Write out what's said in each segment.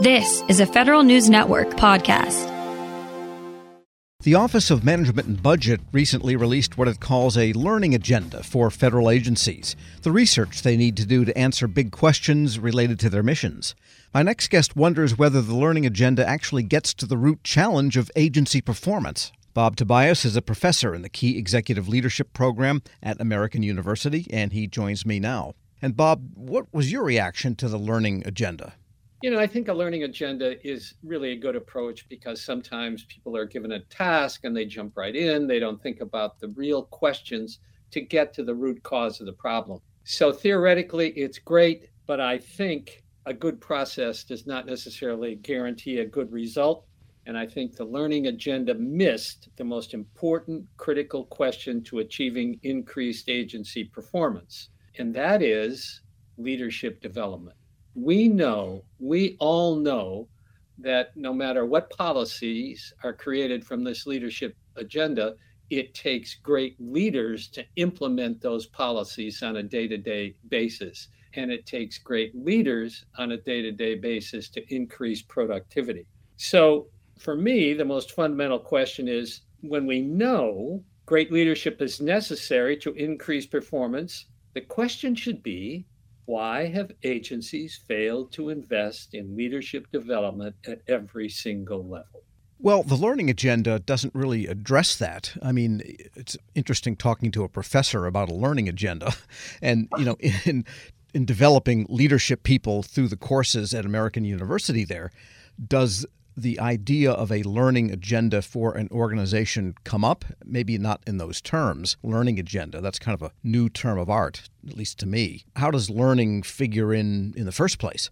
This is a Federal News Network podcast. The Office of Management and Budget recently released what it calls a learning agenda for federal agencies, the research they need to do to answer big questions related to their missions. My next guest wonders whether the learning agenda actually gets to the root challenge of agency performance. Bob Tobias is a professor in the Key Executive Leadership Program at American University, and he joins me now. And Bob, what was your reaction to the learning agenda? You know, I think a learning agenda is really a good approach because sometimes people are given a task and they jump right in. They don't think about the real questions to get to the root cause of the problem. So theoretically, it's great, but I think a good process does not necessarily guarantee a good result. And I think the learning agenda missed the most important critical question to achieving increased agency performance, and that is leadership development we know, we all know that no matter what policies are created from this leadership agenda, it takes great leaders to implement those policies on a day to day basis. And it takes great leaders on a day to day basis to increase productivity. So, for me, the most fundamental question is when we know great leadership is necessary to increase performance, the question should be why have agencies failed to invest in leadership development at every single level? Well, the learning agenda doesn't really address that. I mean, it's interesting talking to a professor about a learning agenda. And, you know, in in developing leadership people through the courses at American University there, does the idea of a learning agenda for an organization come up? Maybe not in those terms. Learning agenda, that's kind of a new term of art, at least to me. How does learning figure in in the first place?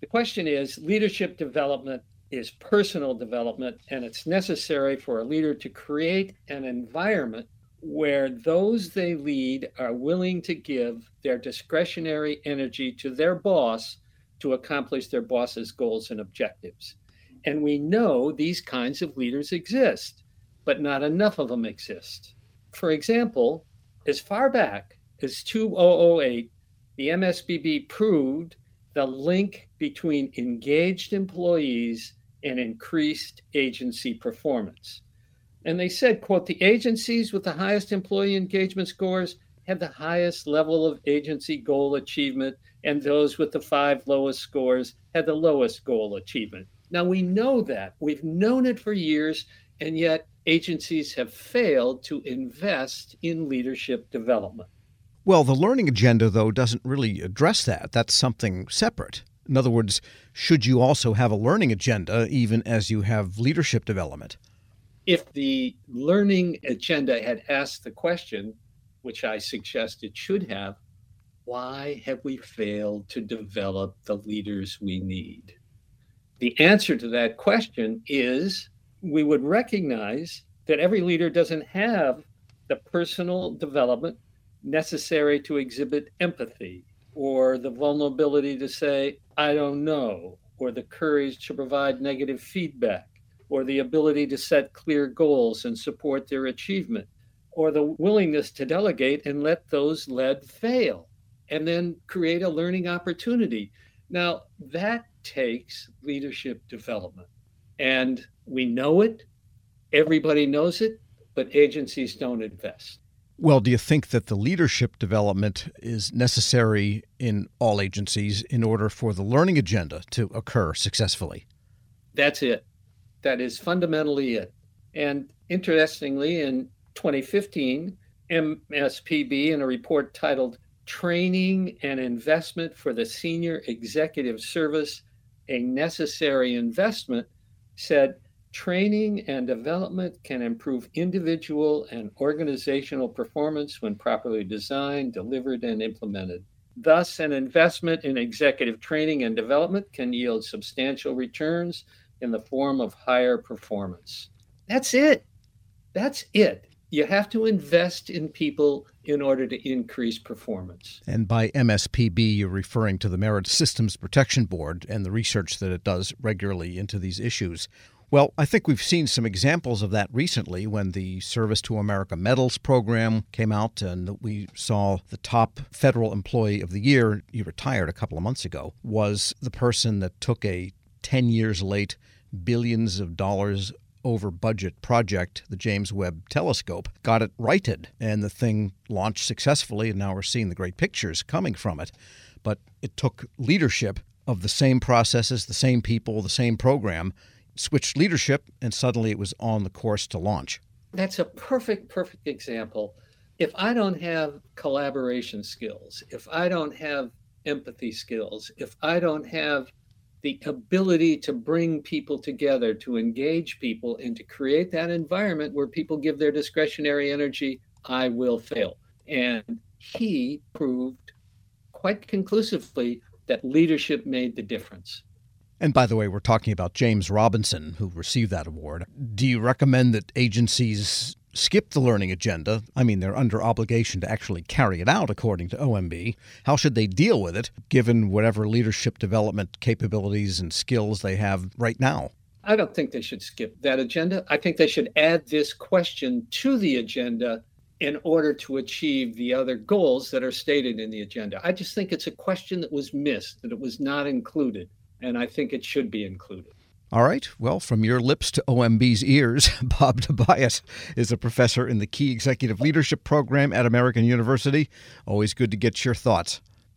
The question is leadership development is personal development, and it's necessary for a leader to create an environment where those they lead are willing to give their discretionary energy to their boss to accomplish their boss's goals and objectives. And we know these kinds of leaders exist, but not enough of them exist. For example, as far back as 2008, the MSPB proved the link between engaged employees and increased agency performance. And they said, quote, the agencies with the highest employee engagement scores have the highest level of agency goal achievement, and those with the five lowest scores had the lowest goal achievement. Now we know that. We've known it for years, and yet agencies have failed to invest in leadership development. Well, the learning agenda, though, doesn't really address that. That's something separate. In other words, should you also have a learning agenda even as you have leadership development? If the learning agenda had asked the question, which I suggest it should have, why have we failed to develop the leaders we need? The answer to that question is we would recognize that every leader doesn't have the personal development necessary to exhibit empathy or the vulnerability to say, I don't know, or the courage to provide negative feedback, or the ability to set clear goals and support their achievement, or the willingness to delegate and let those led fail, and then create a learning opportunity. Now, that takes leadership development. And we know it, everybody knows it, but agencies don't invest. Well, do you think that the leadership development is necessary in all agencies in order for the learning agenda to occur successfully? That's it. That is fundamentally it. And interestingly, in 2015, MSPB, in a report titled Training and Investment for the Senior Executive Service a necessary investment, said training and development can improve individual and organizational performance when properly designed, delivered, and implemented. Thus, an investment in executive training and development can yield substantial returns in the form of higher performance. That's it. That's it you have to invest in people in order to increase performance. And by MSPB, you're referring to the Merit Systems Protection Board and the research that it does regularly into these issues. Well, I think we've seen some examples of that recently when the Service to America Medals program came out and we saw the top federal employee of the year, he retired a couple of months ago, was the person that took a 10 years late, billions of dollars over budget project, the James Webb Telescope, got it righted, and the thing launched successfully, and now we're seeing the great pictures coming from it. But it took leadership of the same processes, the same people, the same program, switched leadership, and suddenly it was on the course to launch. That's a perfect, perfect example. If I don't have collaboration skills, if I don't have empathy skills, if I don't have the ability to bring people together, to engage people, and to create that environment where people give their discretionary energy, I will fail. And he proved quite conclusively that leadership made the difference. And by the way, we're talking about James Robinson, who received that award. Do you recommend that agencies skip the learning agenda? I mean, they're under obligation to actually carry it out, according to OMB. How should they deal with it, given whatever leadership development capabilities and skills they have right now? I don't think they should skip that agenda. I think they should add this question to the agenda in order to achieve the other goals that are stated in the agenda. I just think it's a question that was missed, that it was not included and I think it should be included. All right. Well, from your lips to OMB's ears, Bob Tobias is a professor in the Key Executive Leadership Program at American University. Always good to get your thoughts.